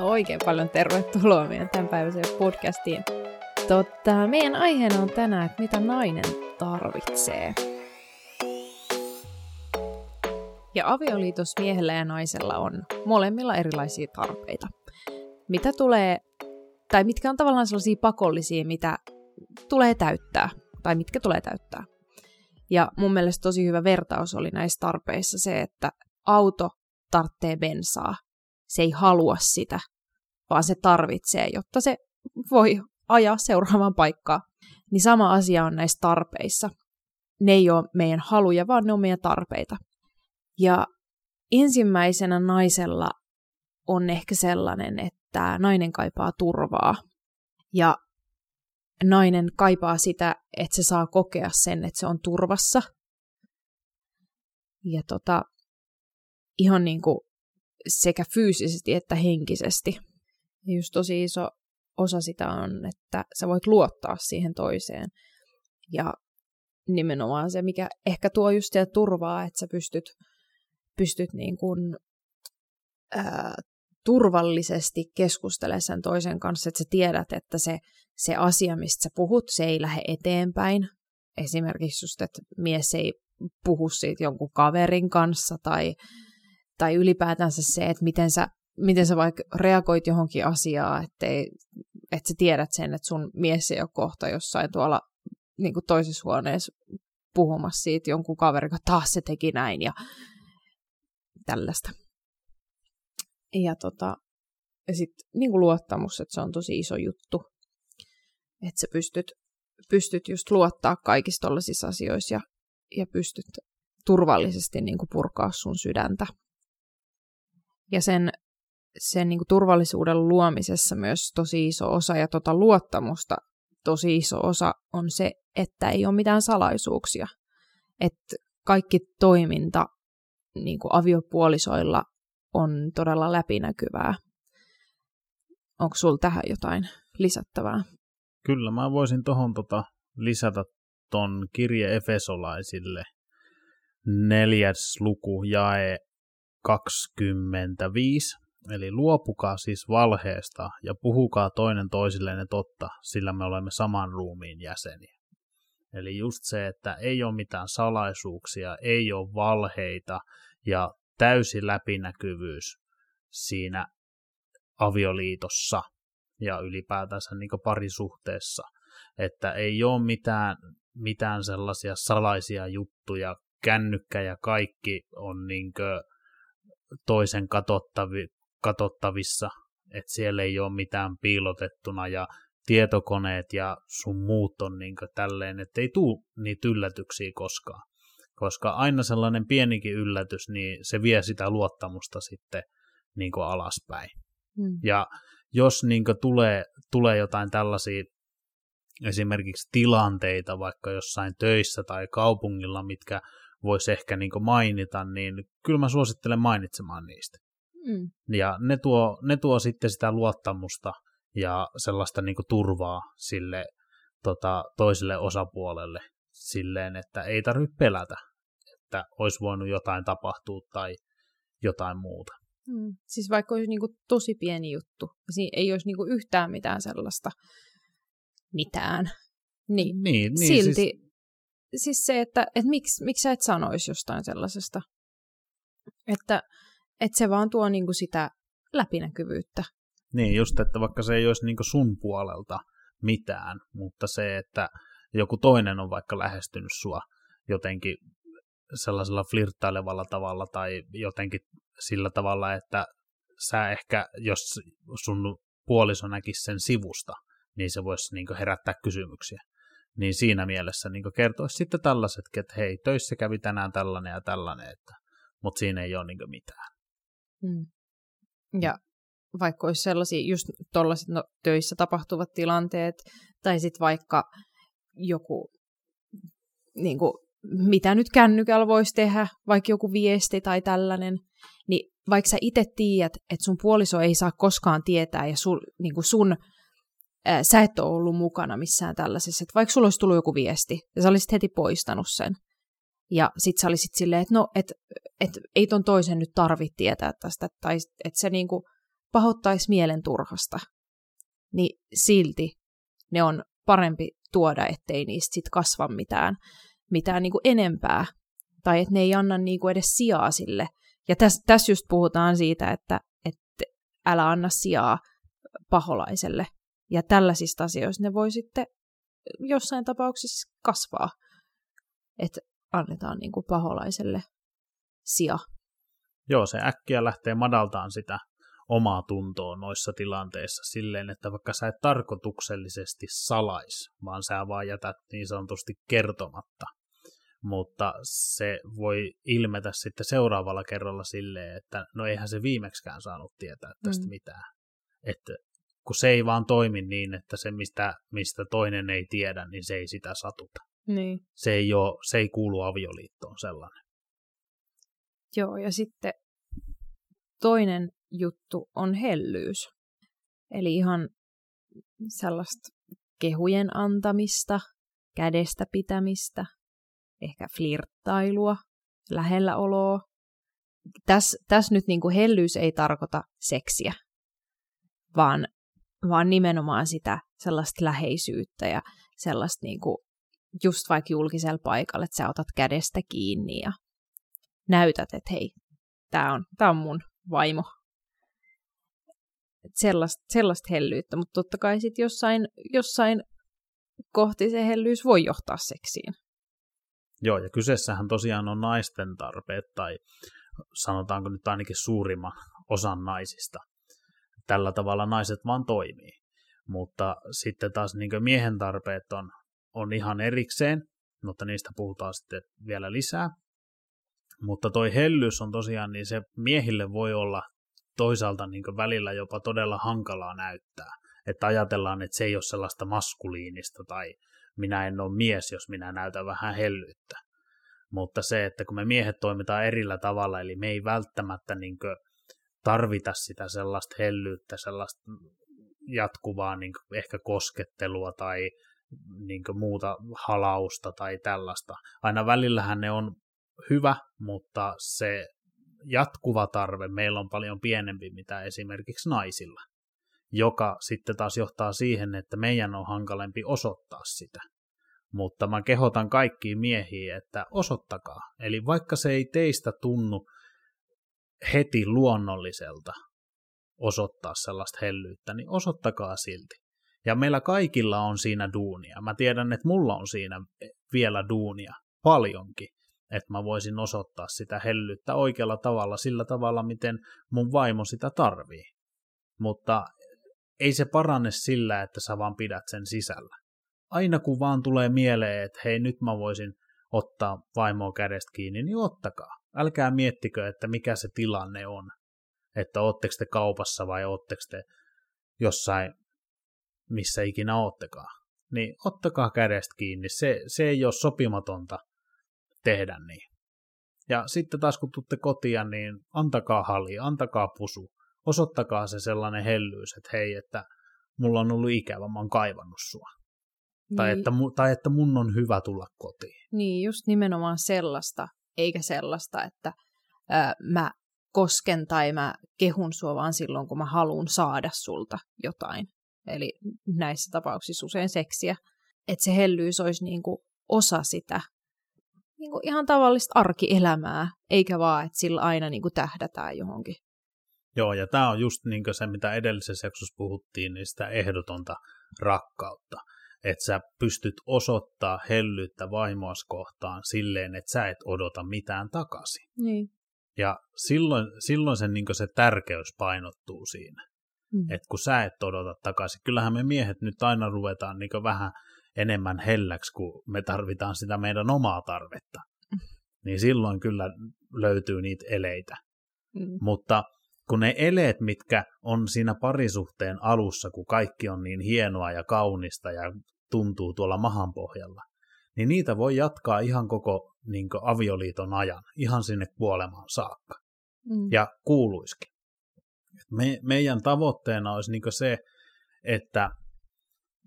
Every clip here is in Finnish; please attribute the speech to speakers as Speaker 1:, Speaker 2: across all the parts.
Speaker 1: Oikein paljon tervetuloa meidän tämänpäiväiseen podcastiin. Totta, meidän aiheena on tänään, että mitä nainen tarvitsee. Ja avioliitos miehellä ja naisella on molemmilla erilaisia tarpeita. Mitä tulee, tai mitkä on tavallaan sellaisia pakollisia, mitä tulee täyttää, tai mitkä tulee täyttää. Ja mun mielestä tosi hyvä vertaus oli näissä tarpeissa se, että auto tarvitsee bensaa. Se ei halua sitä, vaan se tarvitsee, jotta se voi ajaa seuraavaan paikkaan. Niin sama asia on näissä tarpeissa. Ne ei ole meidän haluja, vaan ne on meidän tarpeita. Ja ensimmäisenä naisella on ehkä sellainen, että nainen kaipaa turvaa. Ja nainen kaipaa sitä, että se saa kokea sen, että se on turvassa. Ja tota, ihan niin kuin sekä fyysisesti että henkisesti. Ja just tosi iso osa sitä on, että sä voit luottaa siihen toiseen. Ja nimenomaan se, mikä ehkä tuo just sitä turvaa, että sä pystyt, pystyt niin kuin, ää, turvallisesti keskustelemaan sen toisen kanssa, että sä tiedät, että se, se asia, mistä sä puhut, se ei lähde eteenpäin. Esimerkiksi just, että mies ei puhu siitä jonkun kaverin kanssa tai, tai ylipäätänsä se, että miten sä, miten sä vaikka reagoit johonkin asiaan, ettei, että sä tiedät sen, että sun mies ei ole kohta jossain tuolla niin kuin toisessa huoneessa puhumassa siitä jonkun kaverin, taas se teki näin ja tällaista. Ja, tota, ja sitten niin luottamus, että se on tosi iso juttu. Että sä pystyt, pystyt just luottaa kaikissa tollaisissa asioissa ja, ja pystyt turvallisesti niin kuin purkaa sun sydäntä. Ja sen, sen niin kuin turvallisuuden luomisessa myös tosi iso osa ja tota luottamusta tosi iso osa on se, että ei ole mitään salaisuuksia. Että kaikki toiminta niin kuin aviopuolisoilla on todella läpinäkyvää. Onko sulla tähän jotain lisättävää?
Speaker 2: Kyllä, mä voisin tuohon tota lisätä ton kirje Efesolaisille neljäs luku jae 25. Eli luopukaa siis valheesta ja puhukaa toinen toisillenne totta, sillä me olemme saman ruumiin jäseniä. Eli just se, että ei ole mitään salaisuuksia, ei ole valheita ja täysi läpinäkyvyys siinä avioliitossa ja ylipäätänsä niin parisuhteessa. Että ei ole mitään, mitään sellaisia salaisia juttuja, kännykkä ja kaikki on niin toisen katottavi, katottavissa, että siellä ei ole mitään piilotettuna ja tietokoneet ja sun muut on niin tälleen, että ei tule niitä yllätyksiä koskaan koska aina sellainen pienikin yllätys, niin se vie sitä luottamusta sitten niin alaspäin. Mm. Ja jos niin tulee, tulee jotain tällaisia esimerkiksi tilanteita vaikka jossain töissä tai kaupungilla, mitkä voisi ehkä niin mainita, niin kyllä mä suosittelen mainitsemaan niistä. Mm. Ja ne tuo, ne tuo sitten sitä luottamusta ja sellaista niin turvaa sille tota, toiselle osapuolelle silleen, että ei tarvitse pelätä, että olisi voinut jotain tapahtua tai jotain muuta.
Speaker 1: Hmm. Siis vaikka olisi niinku tosi pieni juttu, ei olisi niinku yhtään mitään sellaista mitään, niin, niin, niin silti siis... siis se, että et miksi, miksi sä et sanoisi jostain sellaisesta, että et se vaan tuo niinku sitä läpinäkyvyyttä.
Speaker 2: Niin, just, että vaikka se ei olisi niinku sun puolelta mitään, mutta se, että joku toinen on vaikka lähestynyt sua jotenkin sellaisella flirttailevalla tavalla tai jotenkin sillä tavalla, että sä ehkä, jos sun puoliso näkisi sen sivusta, niin se voisi niin herättää kysymyksiä. Niin siinä mielessä niin kertoisi sitten tällaisetkin, että hei, töissä kävi tänään tällainen ja tällainen, että, mutta siinä ei ole niin mitään.
Speaker 1: Hmm. Ja vaikka olisi sellaisia just tuollaiset no, töissä tapahtuvat tilanteet, tai sitten vaikka joku niin kuin, mitä nyt kännykällä voisi tehdä, vaikka joku viesti tai tällainen, niin vaikka sä itse tiedät, että sun puoliso ei saa koskaan tietää ja sun, niin kuin sun sä et ole ollut mukana missään tällaisessa, että vaikka sulla olisi tullut joku viesti ja sä olisit heti poistanut sen, ja sit sä olisit silleen, että no, et, et, ei ton toisen nyt tarvitse tietää tästä, tai että se niinku pahoittaisi mielen turhasta, niin silti ne on parempi tuoda, ettei niistä sit kasva mitään, mitään niin kuin enempää, tai että ne ei anna niin kuin edes sijaa sille. Ja tässä täs just puhutaan siitä, että, että älä anna sijaa paholaiselle. Ja tällaisista asioista ne voi sitten jossain tapauksissa kasvaa, että annetaan niin kuin paholaiselle sija.
Speaker 2: Joo, se äkkiä lähtee madaltaan sitä omaa tuntoa noissa tilanteissa silleen, että vaikka sä et tarkoituksellisesti salais, vaan sä vaan jätät niin sanotusti kertomatta, mutta se voi ilmetä sitten seuraavalla kerralla silleen, että no eihän se viimekskään saanut tietää tästä mm. mitään. Että kun se ei vaan toimi niin, että se mistä, mistä toinen ei tiedä, niin se ei sitä satuta.
Speaker 1: Niin.
Speaker 2: Se, ei ole, se ei kuulu avioliittoon sellainen.
Speaker 1: Joo, ja sitten toinen juttu on hellyys. Eli ihan sellaista kehujen antamista, kädestä pitämistä, ehkä flirttailua, lähelläoloa. Tässä täs nyt niinku hellyys ei tarkoita seksiä, vaan, vaan nimenomaan sitä sellaista läheisyyttä ja sellaista niinku, just vaikka julkisella paikalla, että sä otat kädestä kiinni ja näytät, että hei, tämä on, tää on mun vaimo. Sellaista, sellaista hellyyttä, mutta totta kai sitten jossain, jossain kohti se hellyys voi johtaa seksiin.
Speaker 2: Joo, ja kyseessähän tosiaan on naisten tarpeet, tai sanotaanko nyt ainakin suurimman osan naisista. Tällä tavalla naiset vaan toimii. Mutta sitten taas niin miehen tarpeet on, on ihan erikseen, mutta niistä puhutaan sitten vielä lisää. Mutta toi hellyys on tosiaan, niin se miehille voi olla toisaalta niin välillä jopa todella hankalaa näyttää. Että ajatellaan, että se ei ole sellaista maskuliinista tai minä en ole mies, jos minä näytän vähän hellyyttä. Mutta se, että kun me miehet toimitaan erillä tavalla, eli me ei välttämättä niin tarvita sitä sellaista hellyyttä, sellaista jatkuvaa niin ehkä koskettelua tai niin muuta halausta tai tällaista. Aina välillähän ne on hyvä, mutta se jatkuva tarve meillä on paljon pienempi mitä esimerkiksi naisilla, joka sitten taas johtaa siihen, että meidän on hankalempi osoittaa sitä. Mutta mä kehotan kaikkiin miehiin, että osoittakaa. Eli vaikka se ei teistä tunnu heti luonnolliselta osoittaa sellaista hellyyttä, niin osoittakaa silti. Ja meillä kaikilla on siinä duunia. Mä tiedän, että mulla on siinä vielä duunia paljonkin että mä voisin osoittaa sitä hellyyttä oikealla tavalla, sillä tavalla, miten mun vaimo sitä tarvii. Mutta ei se paranne sillä, että sä vaan pidät sen sisällä. Aina kun vaan tulee mieleen, että hei nyt mä voisin ottaa vaimoa kädestä kiinni, niin ottakaa. Älkää miettikö, että mikä se tilanne on. Että ootteko te kaupassa vai ootteko te jossain, missä ikinä oottekaan. Niin ottakaa kädestä kiinni. Se, se ei ole sopimatonta tehdä niin. Ja sitten taas kun tutte kotiin, niin antakaa hali, antakaa pusu, osoittakaa se sellainen hellyys, että hei, että mulla on ollut ikävä, mä oon kaivannut sua. Niin. Tai, että, tai että mun on hyvä tulla kotiin.
Speaker 1: Niin, just nimenomaan sellaista, eikä sellaista, että ää, mä kosken tai mä kehun sua vaan silloin, kun mä haluan saada sulta jotain. Eli näissä tapauksissa usein seksiä. Että se hellyys olisi niinku osa sitä niin kuin ihan tavallista arkielämää, eikä vaan, että sillä aina niin kuin tähdätään johonkin.
Speaker 2: Joo, ja tämä on just niin se, mitä edellisessä jaksossa puhuttiin, niin sitä ehdotonta rakkautta. Että sä pystyt osoittaa hellyyttä vaimoas kohtaan silleen, että sä et odota mitään takaisin.
Speaker 1: Niin.
Speaker 2: Ja silloin, silloin sen, niin se tärkeys painottuu siinä. Mm. Että kun sä et odota takaisin. Kyllähän me miehet nyt aina ruvetaan niin vähän enemmän helläksi, kun me tarvitaan sitä meidän omaa tarvetta. Niin silloin kyllä löytyy niitä eleitä. Mm. Mutta kun ne eleet, mitkä on siinä parisuhteen alussa, kun kaikki on niin hienoa ja kaunista ja tuntuu tuolla mahan pohjalla, niin niitä voi jatkaa ihan koko niin avioliiton ajan, ihan sinne kuolemaan saakka. Mm. Ja kuuluiskin. Me, meidän tavoitteena olisi niin se, että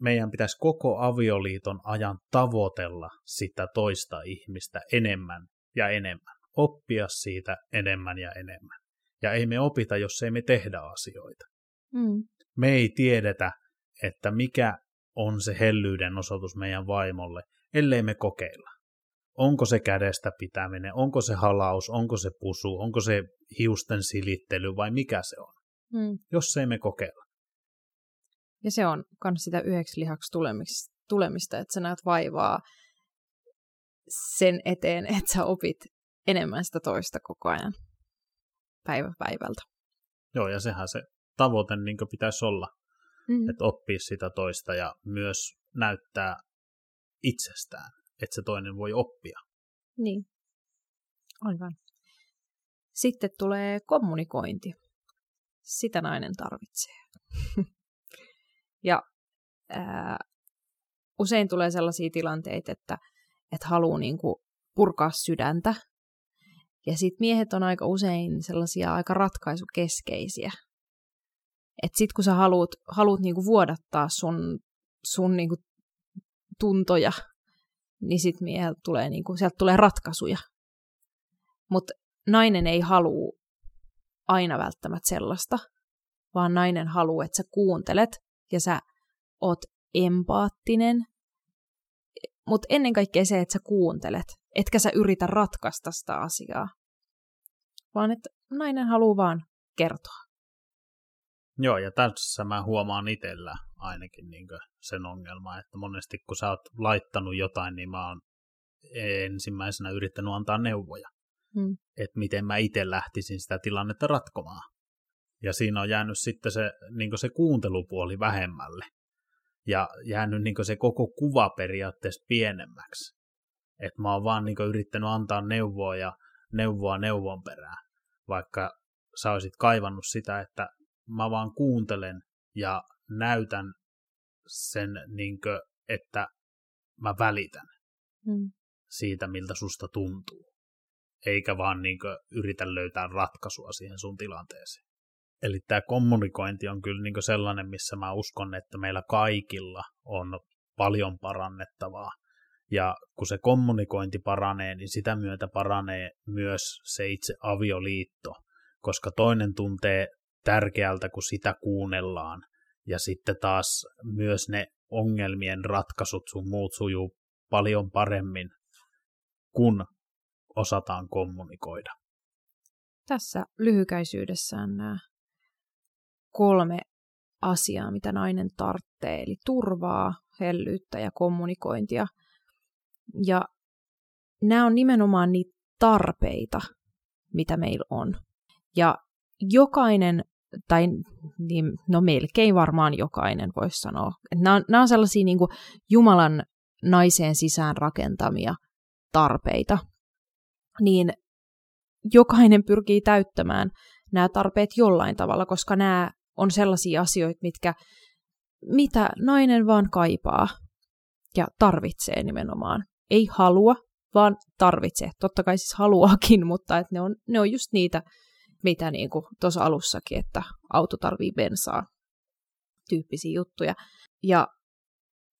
Speaker 2: meidän pitäisi koko avioliiton ajan tavoitella sitä toista ihmistä enemmän ja enemmän, oppia siitä enemmän ja enemmän. Ja ei me opita, jos ei me tehdä asioita.
Speaker 1: Mm.
Speaker 2: Me ei tiedetä, että mikä on se hellyyden osoitus meidän vaimolle, ellei me kokeilla. Onko se kädestä pitäminen, onko se halaus, onko se pusu, onko se hiusten silittely vai mikä se on,
Speaker 1: Mm.
Speaker 2: jos ei me kokeilla.
Speaker 1: Ja se on myös sitä yhdeksi lihaksi tulemista, tulemista, että sä näet vaivaa sen eteen, että sä opit enemmän sitä toista koko ajan päivä päivältä.
Speaker 2: Joo, ja sehän se tavoite niin pitäisi olla,
Speaker 1: Mm.
Speaker 2: että oppii sitä toista ja myös näyttää itsestään, että se toinen voi oppia.
Speaker 1: Niin, aivan. Sitten tulee kommunikointi. Sitä nainen tarvitsee. ja ää, usein tulee sellaisia tilanteita, että, että haluaa niinku purkaa sydäntä. Ja sitten miehet on aika usein sellaisia aika ratkaisukeskeisiä. Että sitten kun sä haluat, haluat niinku vuodattaa sun, sun niinku tuntoja, niin sitten mieheltä tulee, niinku, sieltä tulee ratkaisuja. Mutta nainen ei halua aina välttämättä sellaista, vaan nainen haluaa, että sä kuuntelet ja sä oot empaattinen. Mutta ennen kaikkea se, että sä kuuntelet, etkä sä yritä ratkaista sitä asiaa, vaan että nainen haluaa vaan kertoa.
Speaker 2: Joo, ja tässä mä huomaan itsellä ainakin niin sen ongelman, että monesti kun sä oot laittanut jotain, niin mä oon ensimmäisenä yrittänyt antaa neuvoja,
Speaker 1: Mm.
Speaker 2: että miten mä itse lähtisin sitä tilannetta ratkomaan. Ja siinä on jäänyt sitten se, niin se kuuntelupuoli vähemmälle. Ja jäänyt niin se koko kuva periaatteessa pienemmäksi. Että mä oon vaan niin yrittänyt antaa neuvoa ja neuvoa neuvon perään. Vaikka sä olisit kaivannut sitä, että mä vaan kuuntelen ja näytän sen, niin kuin, että mä välitän
Speaker 1: Mm.
Speaker 2: siitä, miltä susta tuntuu. Eikä vaan niin kuin, yritä löytää ratkaisua siihen sun tilanteeseen. Eli tämä kommunikointi on kyllä niin sellainen, missä mä uskon, että meillä kaikilla on paljon parannettavaa. Ja kun se kommunikointi paranee, niin sitä myötä paranee myös se itse avioliitto, koska toinen tuntee tärkeältä, kun sitä kuunnellaan. Ja sitten taas myös ne ongelmien ratkaisut sun muut sujuu paljon paremmin, kun osataan kommunikoida.
Speaker 1: Tässä lyhykäisyydessään nämä kolme asiaa, mitä nainen tarvitsee, eli turvaa, hellyyttä ja kommunikointia. Ja nämä on nimenomaan niitä tarpeita, mitä meillä on. Ja jokainen, tai niin, no melkein varmaan jokainen voisi sanoa, että nämä on, nämä on sellaisia niin kuin Jumalan naiseen sisään rakentamia tarpeita, niin jokainen pyrkii täyttämään nämä tarpeet jollain tavalla, koska nämä on sellaisia asioita, mitkä, mitä nainen vaan kaipaa ja tarvitsee nimenomaan. Ei halua, vaan tarvitsee. Totta kai siis haluakin, mutta että ne, on, ne on just niitä, mitä niin tuossa alussakin, että auto tarvii bensaa, tyyppisiä juttuja. Ja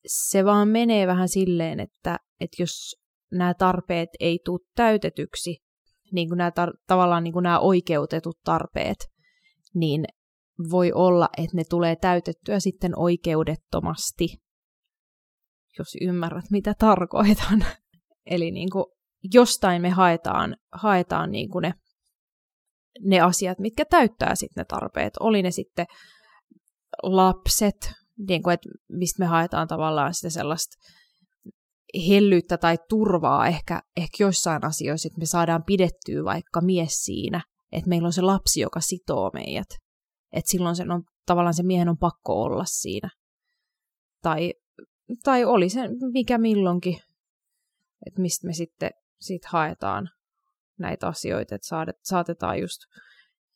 Speaker 1: se vaan menee vähän silleen, että, että jos nämä tarpeet ei tule täytetyksi, niin kuin nämä tar- tavallaan niin kuin nämä oikeutetut tarpeet, niin voi olla, että ne tulee täytettyä sitten oikeudettomasti, jos ymmärrät, mitä tarkoitan. Eli niin kuin jostain me haetaan, haetaan niin kuin ne, ne asiat, mitkä täyttää sitten ne tarpeet. Oli ne sitten lapset, niin kuin, että mistä me haetaan tavallaan sitä sellaista hellyyttä tai turvaa ehkä, ehkä joissain asioissa, että me saadaan pidettyä vaikka mies siinä, että meillä on se lapsi, joka sitoo meidät. Että silloin sen on, tavallaan se miehen on pakko olla siinä. Tai, tai oli se mikä milloinkin, että mistä me sitten sit haetaan näitä asioita, että saadet, saatetaan just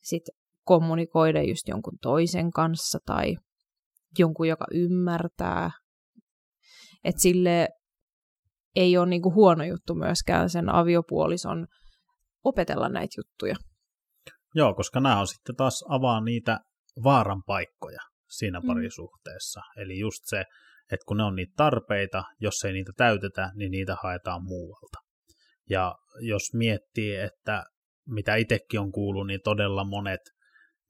Speaker 1: sit kommunikoida just jonkun toisen kanssa tai jonkun, joka ymmärtää. Että sille ei ole niinku huono juttu myöskään sen aviopuolison opetella näitä juttuja.
Speaker 2: Joo, koska nämä on sitten taas avaa niitä vaaran paikkoja siinä
Speaker 1: Mm.
Speaker 2: parisuhteessa. Eli just se, että kun ne on niitä tarpeita, jos ei niitä täytetä, niin niitä haetaan muualta. Ja jos miettii, että mitä itsekin on kuullut, niin todella monet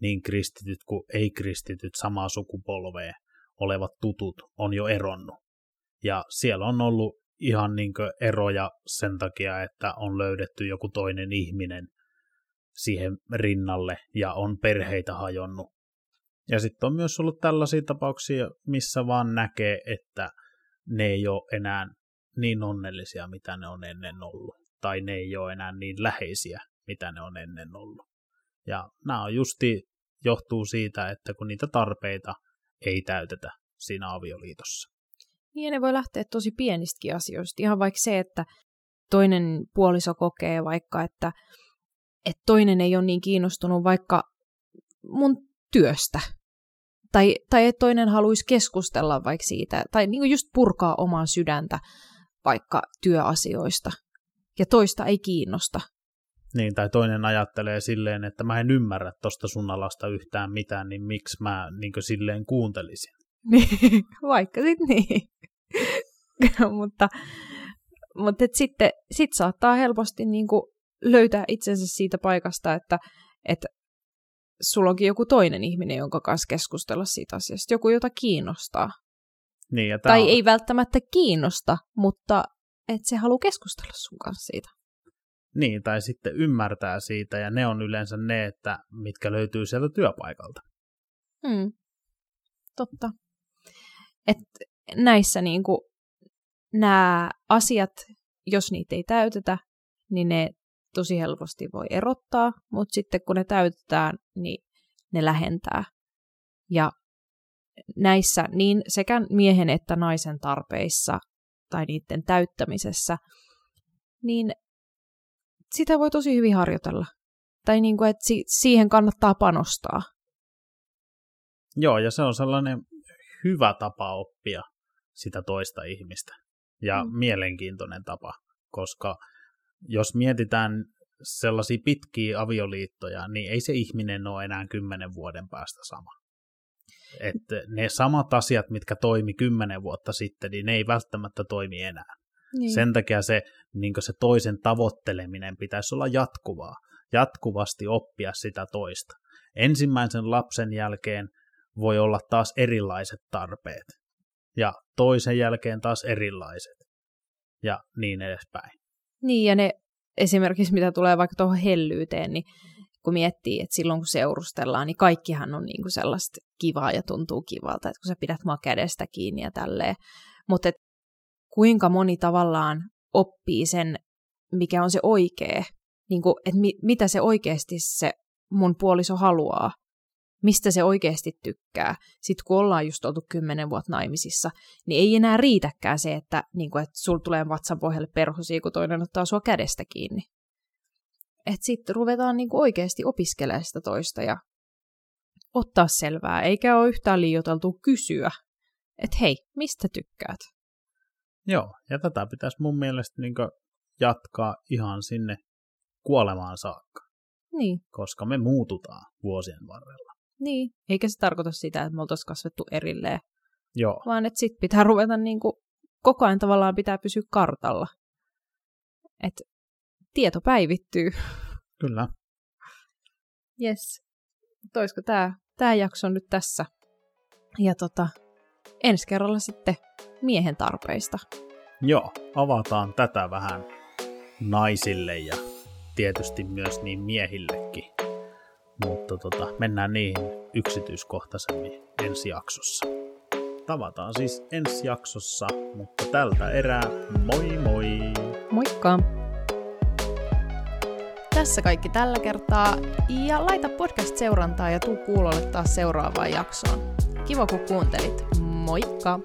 Speaker 2: niin kristityt kuin ei-kristityt samaa sukupolvea olevat tutut on jo eronnut. Ja siellä on ollut ihan niin eroja sen takia, että on löydetty joku toinen ihminen siihen rinnalle ja on perheitä hajonnut. Ja sitten on myös ollut tällaisia tapauksia, missä vaan näkee, että ne ei ole enää niin onnellisia, mitä ne on ennen ollut. Tai ne ei ole enää niin läheisiä, mitä ne on ennen ollut. Ja nämä on justi johtuu siitä, että kun niitä tarpeita ei täytetä siinä avioliitossa.
Speaker 1: Niin, ne voi lähteä tosi pienistäkin asioista. Ihan vaikka se, että toinen puoliso kokee vaikka, että, että toinen ei ole niin kiinnostunut vaikka mun työstä. Tai, tai että toinen haluaisi keskustella vaikka siitä, tai niin just purkaa omaa sydäntä vaikka työasioista. Ja toista ei kiinnosta.
Speaker 2: Niin, tai toinen ajattelee silleen, että mä en ymmärrä tosta sun alasta yhtään mitään, niin miksi mä niin silleen kuuntelisin.
Speaker 1: Niin, vaikka sitten niin. mutta mutta et sitten sit saattaa helposti niinku löytää itsensä siitä paikasta, että et sulla onkin joku toinen ihminen, jonka kanssa keskustella siitä asiasta, joku, jota kiinnostaa.
Speaker 2: Niin, ja
Speaker 1: tai
Speaker 2: on...
Speaker 1: ei välttämättä kiinnosta, mutta että se haluaa keskustella sun kanssa siitä.
Speaker 2: Niin, tai sitten ymmärtää siitä, ja ne on yleensä ne, että mitkä löytyy sieltä työpaikalta.
Speaker 1: Hmm. Totta. Et näissä niinku, nämä asiat, jos niitä ei täytetä, niin ne tosi helposti voi erottaa, mutta sitten kun ne täytetään, niin ne lähentää. Ja näissä niin sekä miehen että naisen tarpeissa tai niiden täyttämisessä, niin sitä voi tosi hyvin harjoitella. Tai niin kuin, että si- siihen kannattaa panostaa.
Speaker 2: Joo, ja se on sellainen hyvä tapa oppia sitä toista ihmistä. Ja mm. mielenkiintoinen tapa, koska jos mietitään sellaisia pitkiä avioliittoja, niin ei se ihminen ole enää kymmenen vuoden päästä sama. Että ne samat asiat, mitkä toimi kymmenen vuotta sitten, niin ne ei välttämättä toimi enää. Niin. Sen takia se, niin se toisen tavoitteleminen pitäisi olla jatkuvaa. Jatkuvasti oppia sitä toista. Ensimmäisen lapsen jälkeen voi olla taas erilaiset tarpeet. Ja toisen jälkeen taas erilaiset. Ja niin edespäin.
Speaker 1: Niin, ja ne esimerkiksi mitä tulee vaikka tuohon hellyyteen, niin kun miettii, että silloin kun seurustellaan, niin kaikkihan on niinku sellaista kivaa ja tuntuu kivalta, että kun sä pidät mua kädestä kiinni ja tälleen. Mutta kuinka moni tavallaan oppii sen, mikä on se oikea, niin kuin, että mi- mitä se oikeasti se mun puoliso haluaa, mistä se oikeasti tykkää. Sitten kun ollaan just oltu kymmenen vuotta naimisissa, niin ei enää riitäkään se, että, niin kuin, että sul tulee vatsan pohjalle perhosia, kun toinen ottaa sua kädestä kiinni. Että sitten ruvetaan niin kuin oikeasti opiskelemaan sitä toista ja ottaa selvää, eikä ole yhtään liioiteltu kysyä, että hei, mistä tykkäät?
Speaker 2: Joo, ja tätä pitäisi mun mielestä niin jatkaa ihan sinne kuolemaan saakka.
Speaker 1: Niin.
Speaker 2: Koska me muututaan vuosien varrella.
Speaker 1: Niin, eikä se tarkoita sitä, että me oltaisiin kasvettu erilleen.
Speaker 2: Joo.
Speaker 1: Vaan että sit pitää ruveta niin kuin, koko ajan tavallaan pitää pysyä kartalla. Että tieto päivittyy.
Speaker 2: Kyllä.
Speaker 1: Yes. Toisko tämä tää jakso nyt tässä? Ja tota, ensi kerralla sitten miehen tarpeista.
Speaker 2: Joo, avataan tätä vähän naisille ja tietysti myös niin miehillekin. Mutta tota, mennään niihin yksityiskohtaisemmin ensi jaksossa. Tavataan siis ensi jaksossa, mutta tältä erää moi moi!
Speaker 1: Moikka! Tässä kaikki tällä kertaa ja laita podcast seurantaa ja tuu kuulolle taas seuraavaan jaksoon. Kiva kun kuuntelit. Moikka!